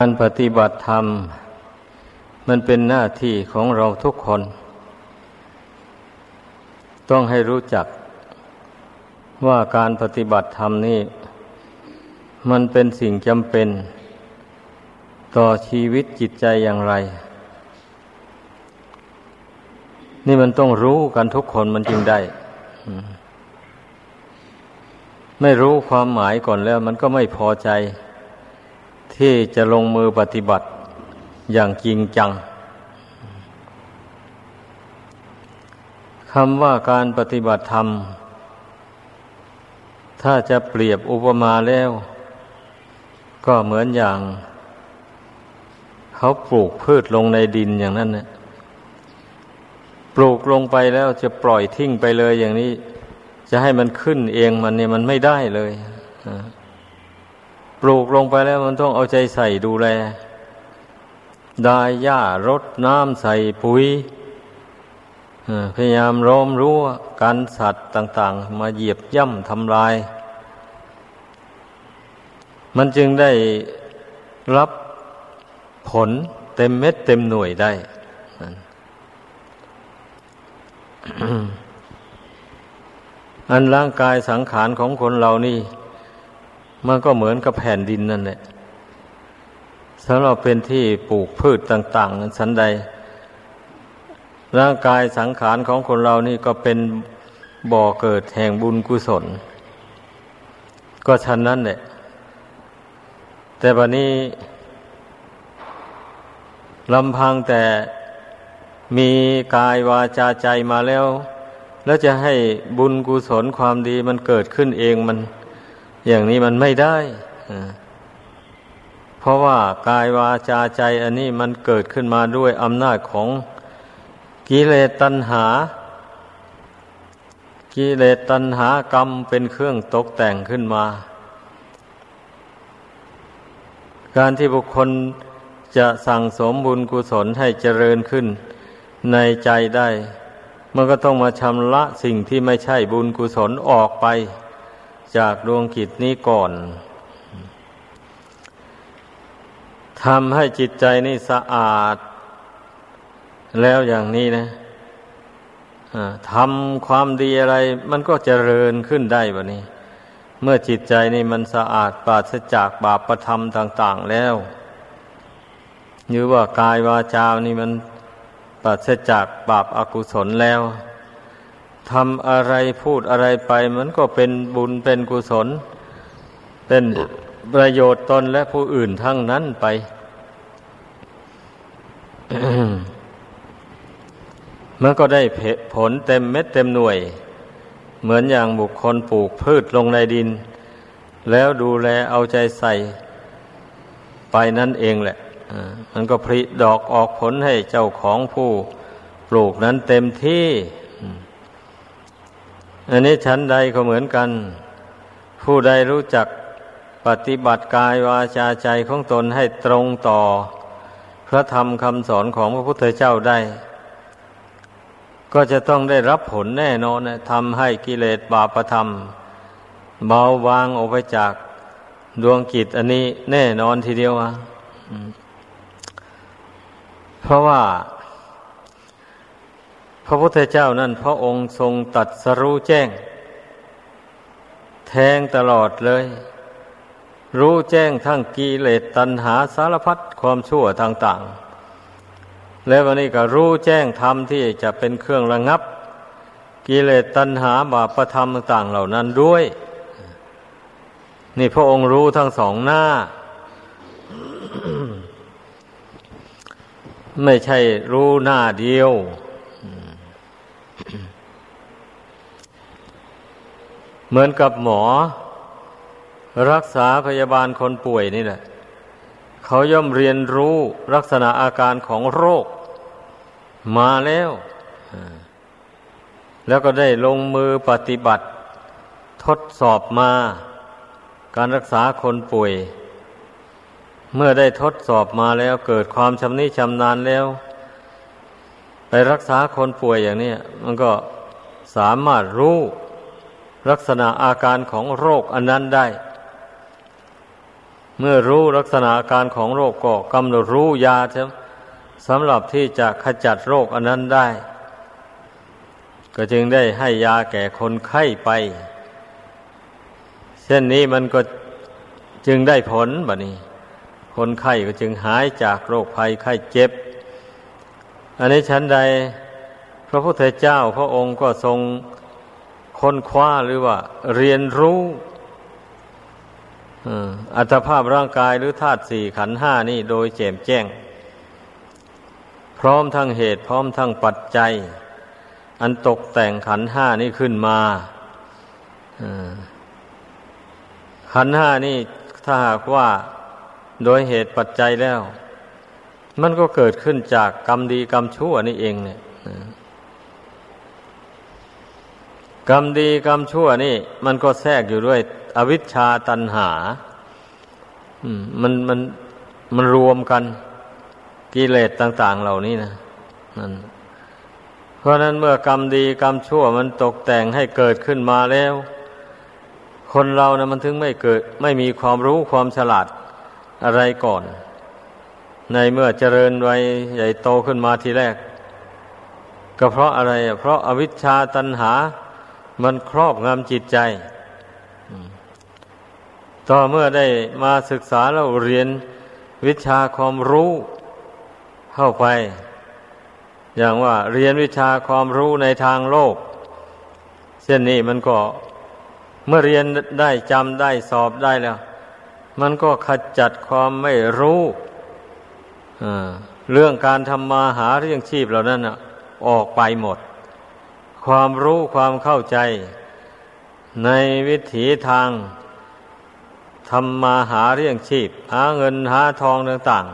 การปฏิบัติธรรม มันเป็นหน้าที่ของเราทุกคน ต้องให้รู้จัก ว่าการปฏิบัติธรรมนี่ มันเป็นสิ่งจำเป็น ต่อชีวิตจิตใจอย่างไร นี่มันต้องรู้กันทุกคนมันจึงได้ ไม่รู้ความหมายก่อนแล้ว มันก็ไม่พอใจ ที่จะลงมือปฏิบัติอย่างจริงจังคำว่าการปฏิบัติธรรม ถ้าจะเปรียบอุปมาแล้ว ก็เหมือนอย่าง เขาปลูกพืชลงในดินอย่างนั้นนะปลูกลงไปแล้วจะปล่อยทิ้งไปเลยอย่างนี้ จะให้มันขึ้นเองมันเนี่ยมันไม่ได้เลยป ลูกลงไปแล้วมันต้องเอาใจใส่ดูแลดายหญ้ารดน้ำใส่ปุ๋ยพยายามร้อมรู้วกันสัตว์ต่าง ๆ มาเหยียบย่ำทำลาย มันจึงได้รับผลเต็มเม็ดเต็มหน่วยได้ อันร่างกายสังขารของคนเรานี่ มันก็เหมือนกับแผ่นดินนั่นแหละสำหรับเป็นที่ปลูกพืชต่าง ๆ สันใด ร่างกายสังขารของคนเรานี่ก็เป็นบ่อเกิดแห่งบุญกุศล ก็ชันนั้นแหละ แต่บัดนี้ลำพังแต่มีกายวาจาใจมาแล้ว แล้วจะให้บุญกุศลความดีมันเกิดขึ้นเองมัน อย่างนี้มันไม่ได้ เพราะว่ากายวาจาใจอันนี้มันเกิดขึ้นมาด้วยอำนาจของกิเลสตัณหา กิเลสตัณหากรรมเป็นเครื่องตกแต่งขึ้นมา การที่บุคคลจะสั่งสมบุญกุศลให้เจริญขึ้นในใจได้ มันก็ต้องมาชำระสิ่งที่ไม่ใช่บุญกุศลออกไป จากดวงกิจนี้ก่อนทำให้จิตใจนี่สะอาด แล้วอย่างนี้นะทำความดีอะไร มันก็เจริญขึ้นได้บะนี้ เมื่อจิตใจนี่มันสะอาดปราศจากบาปประธรรมต่าง ๆแล้วหรือว่ากายวาจานี่มันปราศจากบาปอากุศลแล้ว ทำอะไรพูดอะไรไป มันก็เป็นบุญเป็นกุศล เป็นประโยชน์ตนและผู้อื่นทั้งนั้นไป มันก็ได้ผลเต็มเม็ดเต็มหน่วย เหมือนอย่างบุคคลปลูกพืชลงในดิน แล้วดูแลเอาใจใส่ไปนั่นเองแหละมันก็ผลิดอกออกผลให้เจ้าของผู้ปลูกนั้นเต็มที่ อันนี้ชั้นใดก็เหมือนกัน ผู้ใดรู้จักปฏิบัติกายวาจาใจของตนให้ตรงต่อ พระธรรมคำสอนของพระพุทธเจ้าได้ ก็จะต้องได้รับผลแน่นอนทำให้กิเลสบาปธรรม เบาบางออกไปจากดวงกิจอันนี้แน่นอนทีเดียวอะเพราะว่า พระพุทธเจ้านั่นพระองค์ทรงตัดสรู้แจ้ง แทงตลอดเลย รู้แจ้งทั้งกิเลสตัณหาสารพัดความชั่วต่างๆ และวันนี้ก็รู้แจ้งธรรมที่จะเป็นเครื่องระงับ กิเลสตัณหาบาปธรรมต่างเหล่านั้นด้วย นี่พระองค์รู้ทั้งสองหน้า ไม่ใช่รู้หน้าเดียว เหมือนกับหมอ รักษาพยาบาลคนป่วยนี่แหละ เขาย่อมเรียนรู้ลักษณะอาการของโรค มาแล้ว แล้วก็ได้ลงมือปฏิบัติ ทดสอบมา การรักษาคนป่วย เมื่อได้ทดสอบมาแล้วเกิดความชำนิชำนาญแล้ว ไปรักษาคนป่วยอย่างนี้มันก็สามารถรู้ ลักษณะอาการของโรคอันนั้นได้ เมื่อรู้ลักษณะอาการของโรคก็กำหนดรู้ยาสำหรับที่จะขจัดโรคอันนั้นได้ ก็จึงได้ให้ยาแก่คนไข้ไป เช่นนี้มันก็จึงได้ผลบะนี้ คนไข้ก็จึงหายจากโรคภัยไข้เจ็บ อันนี้ฉันใด พระพุทธเจ้าพระองค์ก็ทรง ค้นคว้าหรือว่า เรียนรู้อัตภาพร่างกายหรือธาตุสี่ขันห้านี่โดยแจ่มแจ้ง พร้อมทั้งเหตุพร้อมทั้งปัจจัย อันตกแต่งขันห้านี่ขึ้นมาขันห้านี่ถ้าหากว่าโดยเหตุปัจจัยแล้ว มันก็เกิดขึ้นจากกรรมดีกรรมชั่วนี่เองเนี่ย กรรมดีกรรมชั่วนี่ มันก็แทรกอยู่ด้วย อวิชชาตันหามมันมันมันรวมกันกิเลสต่าง ๆ เหล่านี้นะนั่นเพราะนั้นเมื่อกรรมดีกรรมชั่วมันตกแต่งให้เกิดขึ้นมาแล้ว คนเรานะมันถึงไม่เกิด ไม่มีความรู้ความฉลาดอะไรก่อน ในเมื่อเจริญวัยใหญ่โตขึ้นมาทีแรก ก็เพราะอะไร เพราะอาวิชชาตันหา มันครอบงำจิตใจต่อเมื่อได้มาศึกษาแล้วเรียนวิชาความรู้เข้าไป อย่างว่าเรียนวิชาความรู้ในทางโลก เช่นนี้มันก็เมื่อเรียนได้จำได้สอบได้แล้ว มันก็ขจัดความไม่รู้เรื่องการทำมาหาเรื่องชีพเหล่านั้นออกไปหมด ความรู้ความเข้าใจ ในวิถีทางทำมาหาเรื่องชีพ หาเงินหาทองต่าง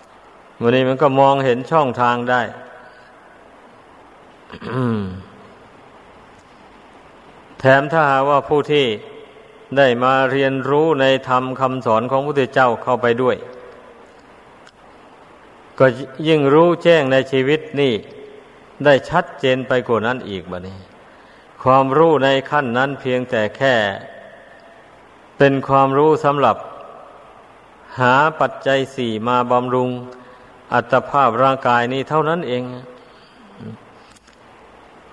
ๆวันนี้มันก็มองเห็นช่องทางได้แถมถ้าหาว่าผู้ที่ได้มาเรียนรู้ในธรรมคำสอนของพระพุทธเจ้าเข้าไปด้วย ก็ยิ่งรู้แจ้งในชีวิตนี่ ได้ชัดเจนไปกว่านั้นอีกบะนี้ ความรู้ในขั้นนั้นเพียงแต่แค่ เป็นความรู้สำหรับ หาปัจจัยสี่มาบำรุง อัตภาพร่างกายนี้เท่านั้นเอง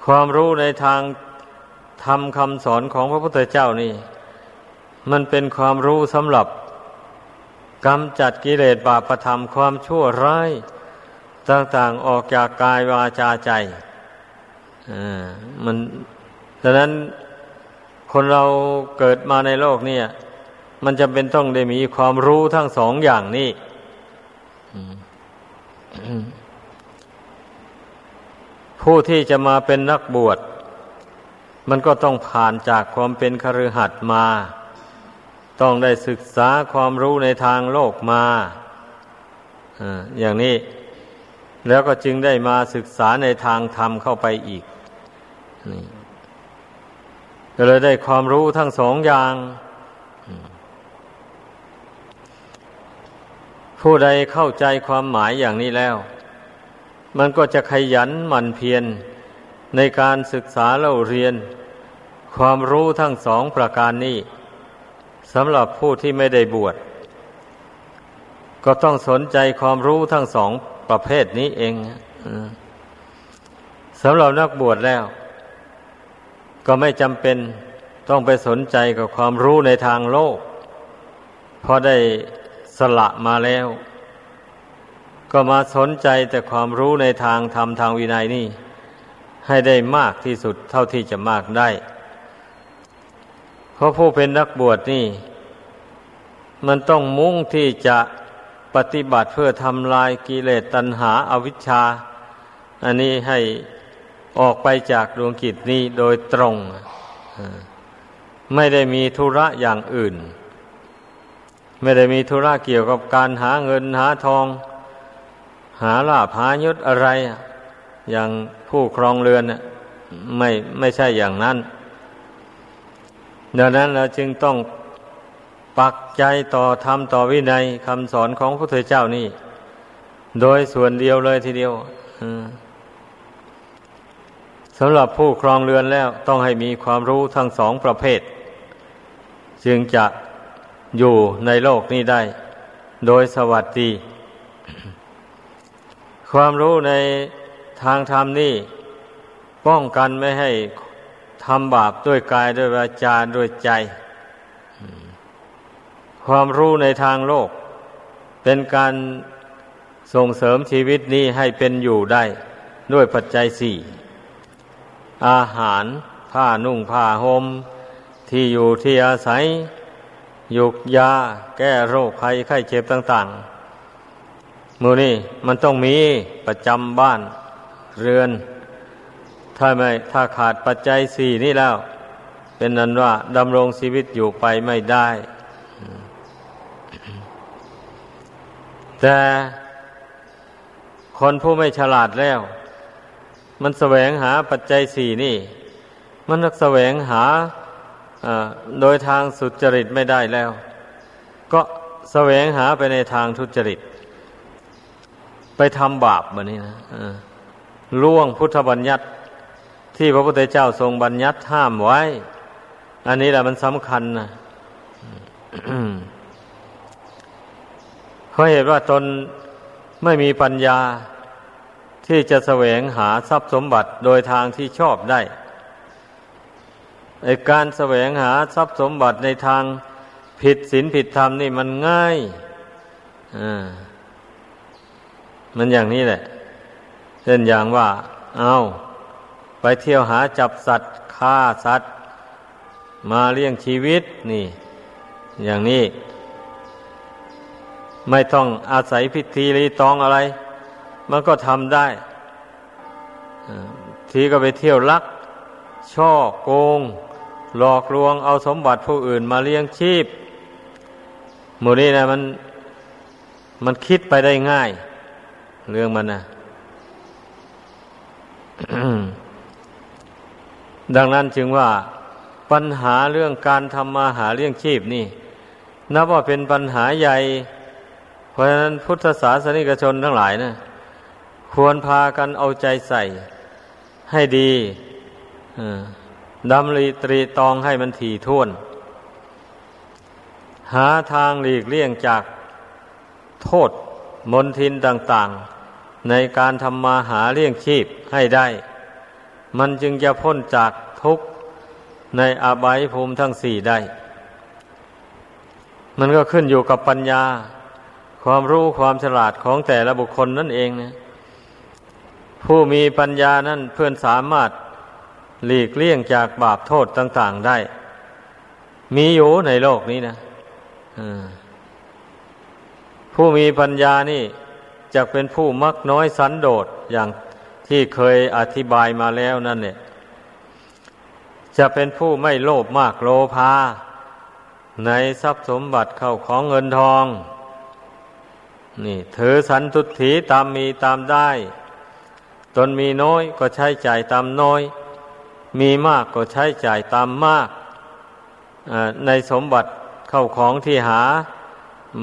ความรู้ในทางทำคำสอนของพระพุทธเจ้านี่ มันเป็นความรู้สำหรับกำจัดกิเลสบาปธรรมความชั่วร้าย ต่างๆออกจากกายวาจาใจอ่ามันดังนั้นคนเราเกิดมาในโลกเนี่ย มันจะเป็นต้องได้มีความรู้ทั้งสองอย่างนี้ผู้ที่จะมาเป็นนักบวช มันก็ต้องผ่านจากความเป็นคฤหัสถ์มา ต้องได้ศึกษาความรู้ในทางโลกมาอย่างนี้ แล้วก็จึงได้มาศึกษาในทางธรรมเข้าไปอีกนี่ก็เลยได้ความรู้ทั้งสองอย่าง ผู้ใดเข้าใจความหมายอย่างนี้แล้ว มันก็จะขยันหมั่นเพียรในการศึกษาเล่าเรียน ความรู้ทั้งสองประการนี้สำหรับผู้ที่ไม่ได้บวช ก็ต้องสนใจความรู้ทั้งสอง ประเภทนี้เองสำหรับนักบวชแล้ว ก็ไม่จำเป็นต้องไปสนใจกับความรู้ในทางโลก พอได้สละมาแล้ว ก็มาสนใจแต่ความรู้ในทางธรรมทางวินัยนี่ ให้ได้มากที่สุดเท่าที่จะมากได้ เพราะผู้เป็นนักบวชนี่ มันต้องมุ่งที่จะ ปฏิบัติเพื่อทำลายกิเลสตัณหาอาวิชชา อันนี้ให้ออกไปจากดวงกิจนี้โดยตรง ไม่ได้มีธุระอย่างอื่น ไม่ได้มีธุระเกี่ยวกับการหาเงินหาทอง หาลาภายศอะไร อย่างผู้ครองเรือนไม่ไม่ใช่อย่างนั้น ดังนั้นเราจึงต้อง ปักใจต่อธรรมต่อวินัยคำสอนของพระพุทธเจ้านี่ โดยส่วนเดียวเลยทีเดียวสำหรับผู้ครองเรือนแล้วต้องให้มีความรู้ทั้งสองประเภท จึงจะอยู่ในโลกนี้ได้ โดยสวัสดี ความรู้ในทางธรรมนี่ ป้องกันไม่ให้ทำบาปด้วยกายด้วยวาจาด้วยใจ ความรู้ในทางโลก เป็นการส่งเสริมชีวิตนี้ให้เป็นอยู่ได้ ด้วยปัจจัยสี่ อาหาร ผ้านุ่งผ้าหม่มที่อยู่ที่อาศัยยุกยา แก้โรคภัยไข้เจ็บต่าง ๆ มูนี่มันต้องมีประจำบ้านเรือน ถ้าไม่ถ้าขาดปัจจัยสี่นี่แล้ว เป็นนั้นว่าดำรงชีวิตอยู่ไปไม่ได้ แต่คนผู้ไม่ฉลาดแล้ว มันแสวงหาปัจจัยสี่นี่ มันแสวงหาโดยทางสุจริตไม่ได้แล้ว ก็แสวงหาไปในทางทุจริต ไปทำบาปแบบนี้นะล่วงพุทธบัญญัติ ที่พระพุทธเจ้าทรงบัญญัติห้ามไว้ อันนี้แหละมันสำคัญนะ ราะเหตุว่าตนไม่มีปัญญาที่จะแสวงหาทรัพย์สมบัติโดยทางที่ชอบได้ไอการแสวงหาทรัพย์สมบัติในทางผิดศีลผิดธรรมนี่มันง่ายอ่ามันอย่างนี้แหละ เช่นอย่างว่า เอาไปเที่ยวหาจับสัตว์ฆ่าสัตว์ มาเลี้ยงชีวิตนี่ อย่างนี้ ไม่ต้องอาศัยพิธีรีตองอะไร มันก็ทำได้ทีก็ไปเที่ยวลัก ช่อโกง หลอกลวงเอาสมบัติผู้อื่นมาเลี้ยงชีพหมูนี้นะมันมันคิดไปได้ง่าย เรื่องมันนะดังนั้นจึงว่าปัญหาเรื่องการทำมาหาเลี้ยงชีพนี่ นับว่าเป็นปัญหาใหญ่ ราะฉะนั้นพุทธศาสนิกชนทั้งหลายนะควรพากันเอาใจใส่ ให้ดีดำริตรีตองให้มันถี่ถ้วน หาทางหลีกเลี่ยงจากโทษมนทินต่าง ๆ ในการทำมาหาเลี้ยงชีพให้ได้ มันจึงจะพ้นจากทุกข์ในอาบายภูมิทั้งสี่ได้ มันก็ขึ้นอยู่กับปัญญา ความรู้ความฉลาดของแต่ละบุคคลนั่นเองนะผู้มีปัญญานั่นเพื่อนสามารถหลีกเลี่ยงจากบาปโทษต่าง ๆได้ มีอยู่ในโลกนี้นะผู้มีปัญญานี่จะเป็นผู้มักน้อยสันโดษอย่างที่เคยอธิบายมาแล้วนั่นเนี่ย จะเป็นผู้ไม่โลภมากโลภาในทรัพย์สมบัติเข้าของเงินทอง นี่ถือสันทุถีตามมีตามได้ ตนมีน้อยก็ใช้จ่ายตามน้อย มีมากก็ใช้จ่ายตามมาก ในสมบัติเข้าของที่หา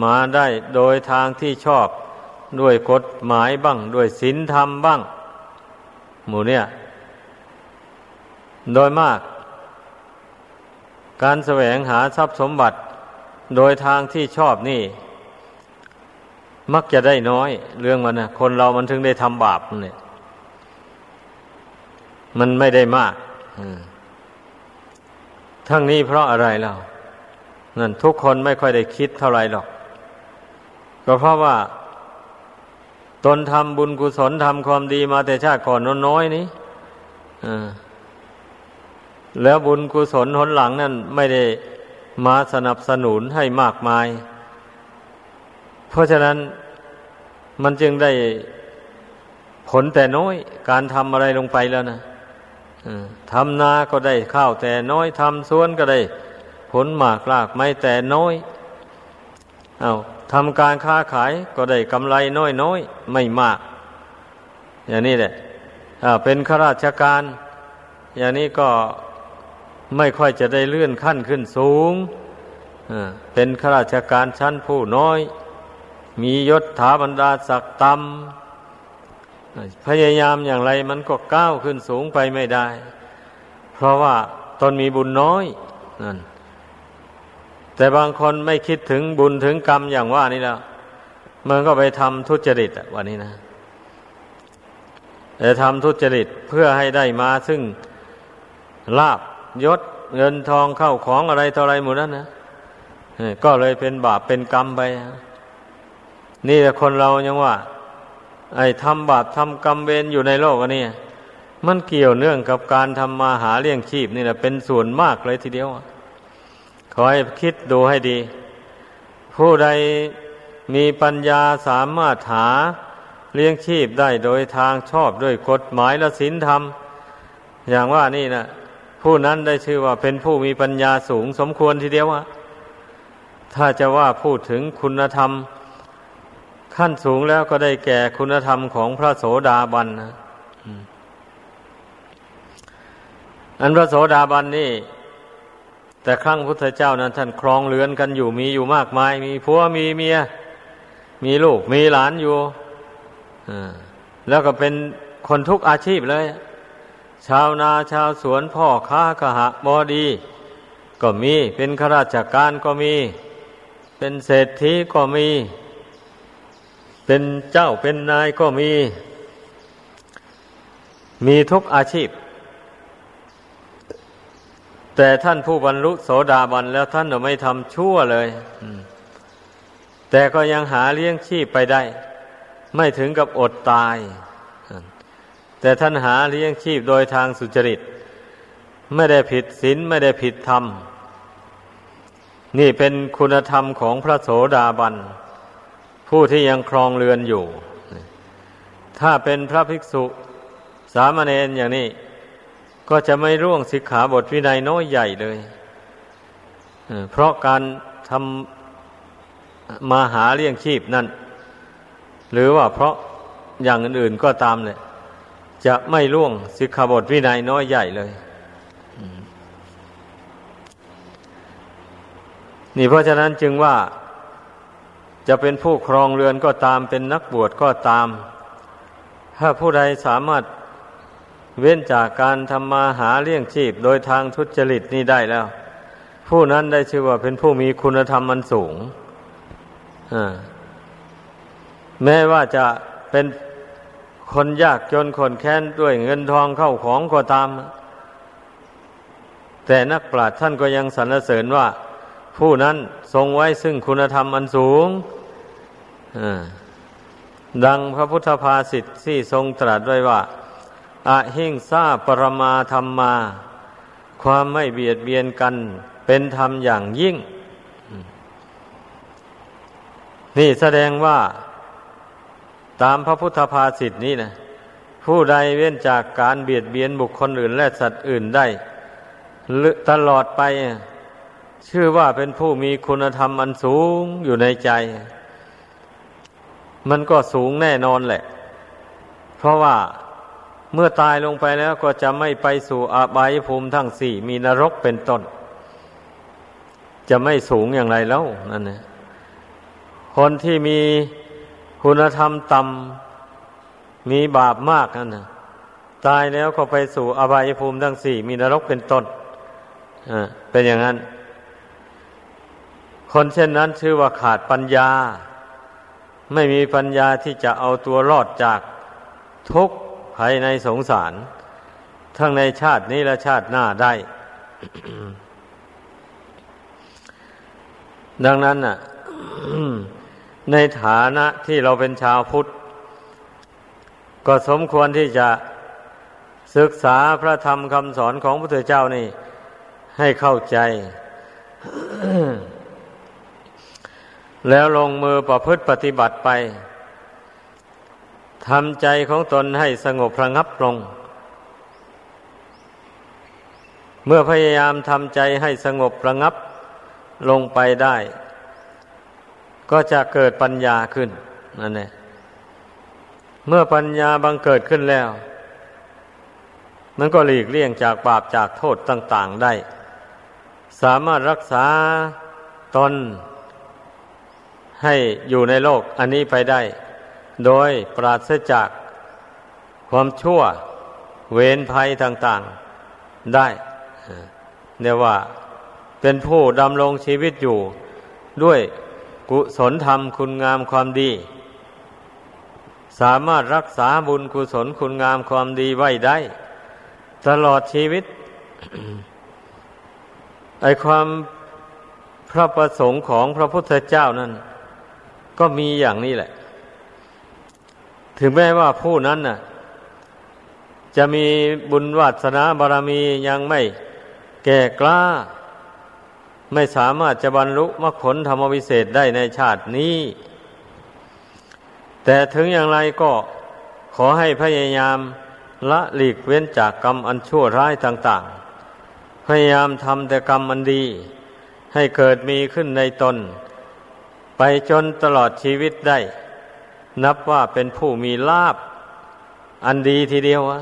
มาได้โดยทางที่ชอบด้วยกฎหมายบ้าง ด้วยศีลธรรมบ้าง หมู่เนี่ย โดยมาก การแสวงหาทรัพย์สมบัติ โดยทางที่ชอบนี่ มักจะได้น้อย เรื่องมันนะคนเรามันถึงได้ทำบาปเนี่ยมันไม่ได้มากทั้งนี้เพราะอะไรเรานั่นทุกคนไม่ค่อยได้คิดเท่าไรหรอก ก็เพราะว่า ตนทำบุญกุศลทำความดีมาแต่ชาติก่อนน้อยนี้แล้วบุญกุศลหนหลังนั่นไม่ได้มาสนับสนุนให้มากมาย เพราะฉะนั้นมันจึงได้ผลแต่น้อย การทำอะไรลงไปแล้วนะทำนาก็ได้ข้าวแต่น้อยทำสวนก็ได้ ผลหมากลากไม่แต่น้อยเอาทำการค้าขายก็ได้กำไรน้อยน้อยไม่มาก อย่างนี้แหละเป็นข้าราชการ อย่างนี้ก็ไม่ค่อยจะได้เลื่อนขั้นขึ้นสูงเป็นข้าราชการชั้นผู้น้อย มียศถาบรรดาศักดิ์ต่ำพยายามอย่างไรมันก็ก้าวขึ้นสูงไปไม่ได้ เพราะว่าตนมีบุญน้อยนั่นแต่บางคนไม่คิดถึงบุญถึงกรรมอย่างว่านี่แล้วมันก็ไปทำทุจริตวันนี้นะแต่ทำทุจริตเพื่อให้ได้มาซึ่งลาบยศเงินทองเข้าของอะไรต่ออะไรหมดนั้นนะก็เลยเป็นบาปเป็นกรรมไป นี่แต่คนเรายังว่า ไอ้ทำบาปทำกรรมเวรอยู่ในโลกอันนี้มันเกี่ยวเนื่องกับการทำมาหาเลี้ยงชีพนี่แหละเป็นส่วนมากเลยทีเดียวขอให้คิดดูให้ดี ผู้ใดมีปัญญาสามารถหาเลี้ยงชีพได้โดยทางชอบด้วยกฎหมายและศีลธรรม อย่างว่านี่นะผู้นั้นได้ชื่อว่าเป็นผู้มีปัญญาสูงสมควรทีเดียวอะถ้าจะว่าพูดถึงคุณธรรม ขั้นสูงแล้วก็ได้แก่คุณธรรมของพระโสดาบันนะอันพระโสดาบันนี่ แต่ครั้งพุทธเจ้านั้น ท่านครองเรือนกันอยู่มีอยู่มากมาย มีผัวมีเมีย มีลูกมีหลานอยู่แล้วก็เป็นคนทุกอาชีพเลย ชาวนาชาวสวนพ่อค้ากหะบอดี ก็มีเป็นข้าราชการก็มี เป็นเศรษฐีก็มี เป็นเจ้าเป็นนายก็มี มีทุกอาชีพ แต่ท่านผู้บรรลุโสดาบันแล้วท่านไม่ทำชั่วเลยแต่ก็ยังหาเลี้ยงชีพไปได้ ไม่ถึงกับอดตาย แต่ท่านหาเลี้ยงชีพโดยทางสุจริต ไม่ได้ผิดศีลไม่ได้ผิดธรรม นี่เป็นคุณธรรมของพระโสดาบัน ผู้ที่ยังครองเรือนอยู่ ถ้าเป็นพระภิกษุสามเณรอย่างนี้ ก็จะไม่ร่วงสิกขาบทวินัยน้อยใหญ่เลย เพราะการทำมาหาเลี้ยงชีพนั่น หรือว่าเพราะอย่างอื่นๆก็ตามเลยจะไม่ล่วงสิกขาบทวินัยน้อยใหญ่เลย นี่เพราะฉะนั้นจึงว่า จะเป็นผู้ครองเรือนก็ตามเป็นนักบวชก็ตาม ถ้าผู้ใดสามารถเว้นจากการทำมาหาเลี้ยงชีพโดยทางทุจริตนี้ได้แล้ว ผู้นั้นได้ชื่อว่าเป็นผู้มีคุณธรรมมันสูงอ่าแม้ว่าจะเป็นคนยากจนคนแค้นด้วยเงินทองเข้าของก็ตาม แต่นักปราชญ์ท่านก็ยังสรรเสริญว่า ผู้นั้นทรงไว้ซึ่งคุณธรรมอันสูง ดังพระพุทธภาษิตที่ทรงตรัสไว้ว่าอะหิงซาปรมาธรรมมา ความไม่เบียดเบียนกันเป็นธรรมอย่างยิ่ง นี่แสดงว่าตามพระพุทธภาษิตนี้นะผู้ใดเว้นจากการเบียดเบียนบุคคลอื่นและสัตว์อื่นได้ตลอดไป ชื่อว่าเป็นผู้มีคุณธรรมอันสูงอยู่ในใจ มันก็สูงแน่นอนแหละ เพราะว่าเมื่อตายลงไปแล้วก็จะไม่ไปสู่อาบายภูมิทั้งสี่มีนรกเป็นต้น จะไม่สูงอย่างไรแล้วนั่นนะคนที่มีคุณธรรมต่ำมีบาปมากนั่นนะตายแล้วก็ไปสู่อบายภูมิทั้งสี่มีนรกเป็นต้นเป็นอย่างนั้น คนเช่นนั้นชื่อว่าขาดปัญญา ไม่มีปัญญาที่จะเอาตัวรอดจากทุกข์ภายในสงสาร ทั้งในชาตินี้และชาติหน้าได้ ดังนั้นน่ะ ในฐานะที่เราเป็นชาวพุทธ ก็สมควรที่จะศึกษาพระธรรมคำสอนของพระพุทธเจ้านี่ ให้เข้าใจ แล้วลงมือประพฤติปฏิบัติไปทำใจของตนให้สงบระงับลง เมื่อพยายามทำใจให้สงบระงับลงไปได้ ก็จะเกิดปัญญาขึ้นนั่นเองเมื่อปัญญาบังเกิดขึ้นแล้ว มันก็หลีกเลี่ยงจากบาปจากโทษต่าง ๆได้ สามารถรักษาตน ให้อยู่ในโลกอันนี้ไปได้ โดยปราศจากความชั่วเวรภัยต่าง ๆได้เรียว่าเป็นผู้ดำรงชีวิตอยู่ ด้วยกุศลธรรมคุณงามความดี สามารถรักษาบุญกุศลคุณงามความดีไว้ได้ ตลอดชีวิตไอความพระประสงค์ของพระพุทธเจ้านั้น ก็มีอย่างนี้แหละ ถึงแม้ว่าผู้นั้นน่ะ จะมีบุญวาสนาบารมียังไม่แก่กล้า ไม่สามารถจะบรรลุมรรคผลธรรมวิเศษได้ในชาตินี้ แต่ถึงอย่างไรก็ขอให้พยายามละหลีกเว้นจากกรรมอันชั่วร้ายต่าง ๆ พยายามทำแต่กรรมอันดี ให้เกิดมีขึ้นในตน ไปจนตลอดชีวิตได้ นับว่าเป็นผู้มีลาบ อันดีทีเดียวอะ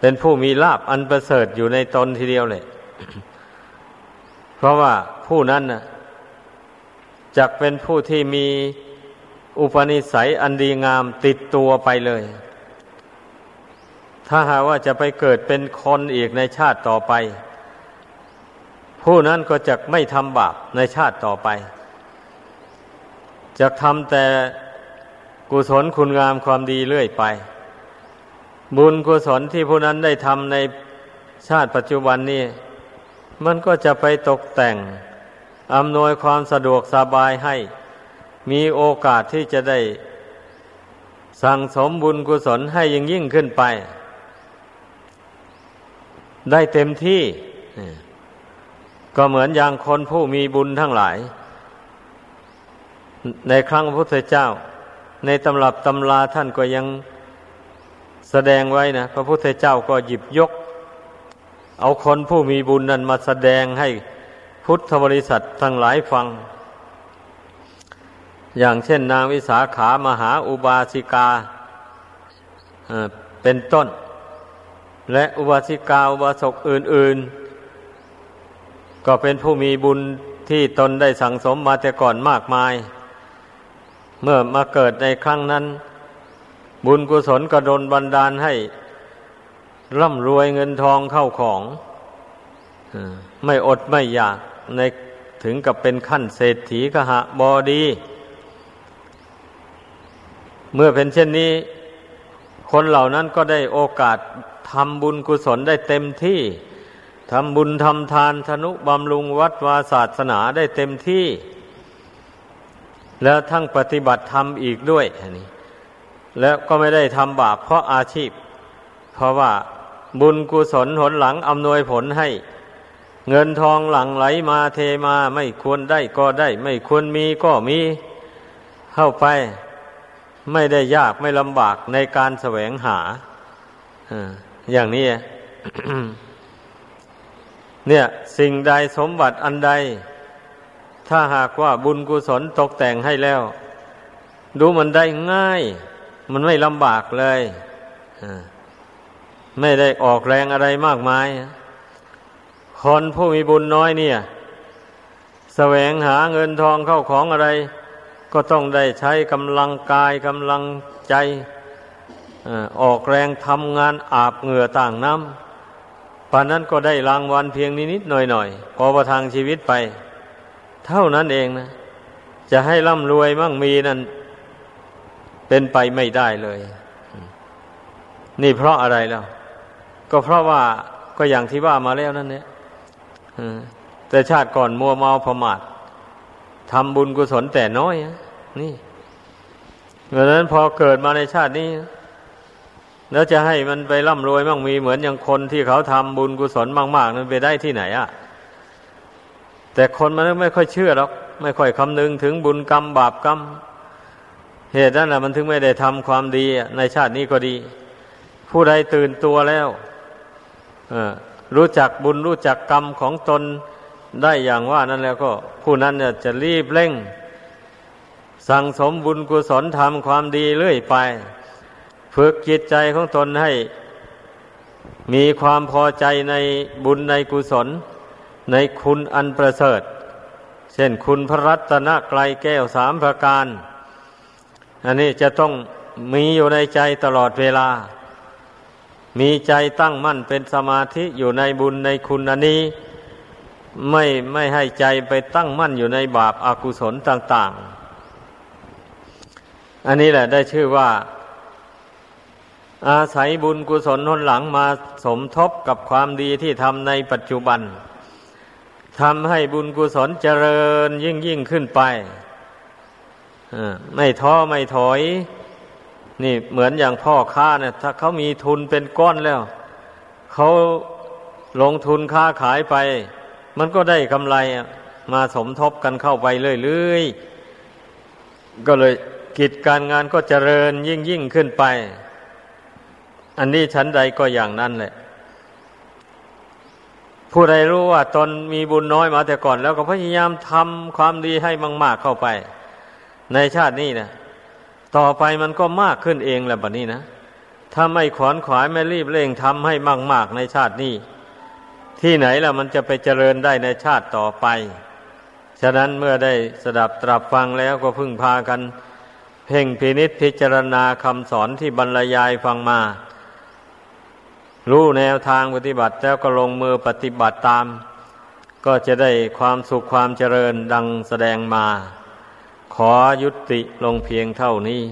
เป็นผู้มีลาบอันประเสริฐอยู่ในตนทีเดียวเลยเพราะว่าผู้นั้นนะจะเป็นผู้ที่มีอุปนิสัยอันดีงามติดตัวไปเลย ถ้าหาว่าจะไปเกิดเป็นคนอีกในชาติต่อไป ผู้นั้นก็จะไม่ทำบาปในชาติต่อไปจะทำแต่กุศลคุณงามความดีเรื่อยไป บุญกุศลที่ผู้นั้นได้ทำในชาติปัจจุบันนี้ มันก็จะไปตกแต่งอำนวยความสะดวกสบายให้ มีโอกาสที่จะได้ สั่งสมบุญกุศลให้ยิ่งยิ่งขึ้นไป ได้เต็มที่ ก็เหมือนอย่างคนผู้มีบุญทั้งหลาย ในครั้งพระพุทธเจ้า ในตำรับตำลาท่านก็ยังแสดงไว้นะพระพุทธเจ้าก็หยิบยก เอาคนผู้มีบุญนั้นมาแสดงให้พุทธบริษัททั้งหลายฟัง อย่างเช่นนางวิสาขามหาอุบาสิกาเป็นต้น และอุบาสิกาอุบาสกอื่น ๆ ก็เป็นผู้มีบุญที่ตนได้สั่งสมมาแต่ก่อนมากมาย เมื่อมาเกิดในครั้งนั้น บุญกุศลกระดนบันดาลให้ ร่ำรวยเงินทองเข้าของไม่อดไม่อยากในถึงกับเป็นขั้นเศรษฐีกหะบอดี เมื่อเป็นเช่นนี้ คนเหล่านั้นก็ได้โอกาสทำบุญกุศลได้เต็มที่ ทำบุญทำทานธนุบำรุงวัดวาศาสนาได้เต็มที่ แล้วทั้งปฏิบัติธรรมอีกด้วยนี่แล้วก็ไม่ได้ทำบาปเพราะอาชีพ เพราะว่าบุญกุศลหนหลังอำนวยผลให้ เงินทองหลังไหลมาเทมาไม่ควรได้ก็ได้ ไม่ควรมีก็มีเข้าไป ไม่ได้ยากไม่ลำบากในการแสวงหาอย่างนี้ เนี่ยสิ่งใดสมบัติอันใด ถ้าหากว่าบุญกุศลตกแต่งให้แล้ว ดูมันได้ง่าย มันไม่ลำบากเลยไม่ได้ออกแรงอะไรมากมายคนผู้มีบุญน้อยเนี่ย แสวงหาเงินทองเข้าของอะไร ก็ต้องได้ใช้กำลังกายกำลังใจออกแรงทำงานอาบเหงื่อต่างน้ำ ป่านนั้นก็ได้รางวัลเพียงนิดๆหน่อยๆพอประทังชีวิตไป เท่านั้นเองนะ จะให้ร่ำรวยมั่งมีนั่นเป็นไปไม่ได้เลย นี่เพราะอะไรแล้ว ก็เพราะว่าก็อย่างที่ว่ามาแล้วนั่นเนี่ยแต่ชาติก่อนมัวเมาประมาททำบุญกุศลแต่น้อยนี่ดังนั้นพอเกิดมาในชาตินี้ แล้วจะให้มันไปร่ำรวยมั่งมีเหมือนอย่างคนที่เขาทำบุญกุศลมากๆนั้นไปได้ที่ไหนอะ่ะ แต่คนมันไม่ค่อยเชื่อหรอกไม่ค่อยคำนึงถึงบุญกรรมบาปกรรม เหตุนั้นแหละมันถึงไม่ได้ทำความดีในชาตินี้ก็ดี ผู้ใดตื่นตัวแล้วรู้จักบุญรู้จักกรรมของตนได้อย่างว่านั้นแล้วก็ ผู้นั้นจะรีบเร่ง สั่งสมบุญกุศลทำความดีเรื่อยไป ฝึกจิตใจของตนให้ มีความพอใจในบุญในกุศล ในคุณอันประเสริฐ เช่นคุณพระรัตนกลายแก้วสามประการ อันนี้จะต้องมีอยู่ในใจตลอดเวลา มีใจตั้งมั่นเป็นสมาธิอยู่ในบุญในคุณอันนี้ ไม่ไม่ให้ใจไปตั้งมั่นอยู่ในบาปอากุศลต่าง ๆ อันนี้แหละได้ชื่อว่า อาศัยบุญกุศลทนหลังมาสมทบกับความดีที่ทำในปัจจุบันทำให้บุญกุศลเจริญยิ่งยิ่งขึ้นไปไม่ท้อไม่ถอย นี่เหมือนอย่างพ่อค้าเนี่ย ถ้าเขามีทุนเป็นก้อนแล้ว เขาลงทุนค้าขายไป มันก็ได้กำไรมาสมทบกันเข้าไปเรื่อยๆก็เลยกิจการงานก็เจริญยิ่งยิ่งขึ้นไป อันนี้ชั้นใดก็อย่างนั้นแหละ ผู้ใดรู้ว่าตนมีบุญน้อยมาแต่ก่อน แล้วก็พยายามทำความดีให้มาก ๆเข้าไป ในชาตินี้นะต่อไปมันก็มากขึ้นเองแหละบัดนี้นะถ้าไม่ขวนขวายไม่รีบเร่งทำให้มาก ๆในชาตินี้ ที่ไหนล่ะมันจะไปเจริญได้ในชาติต่อไป ฉะนั้นเมื่อได้สดับตรับฟังแล้วก็พึ่งพากัน เพ่งพินิษพิจารณาคำสอนที่บรรยายฟังมา รู้แนวทางปฏิบัติแล้วก็ลงมือปฏิบัติตาม ก็จะได้ความสุขความเจริญดังแสดงมา ขอยุติลงเพียงเท่านี้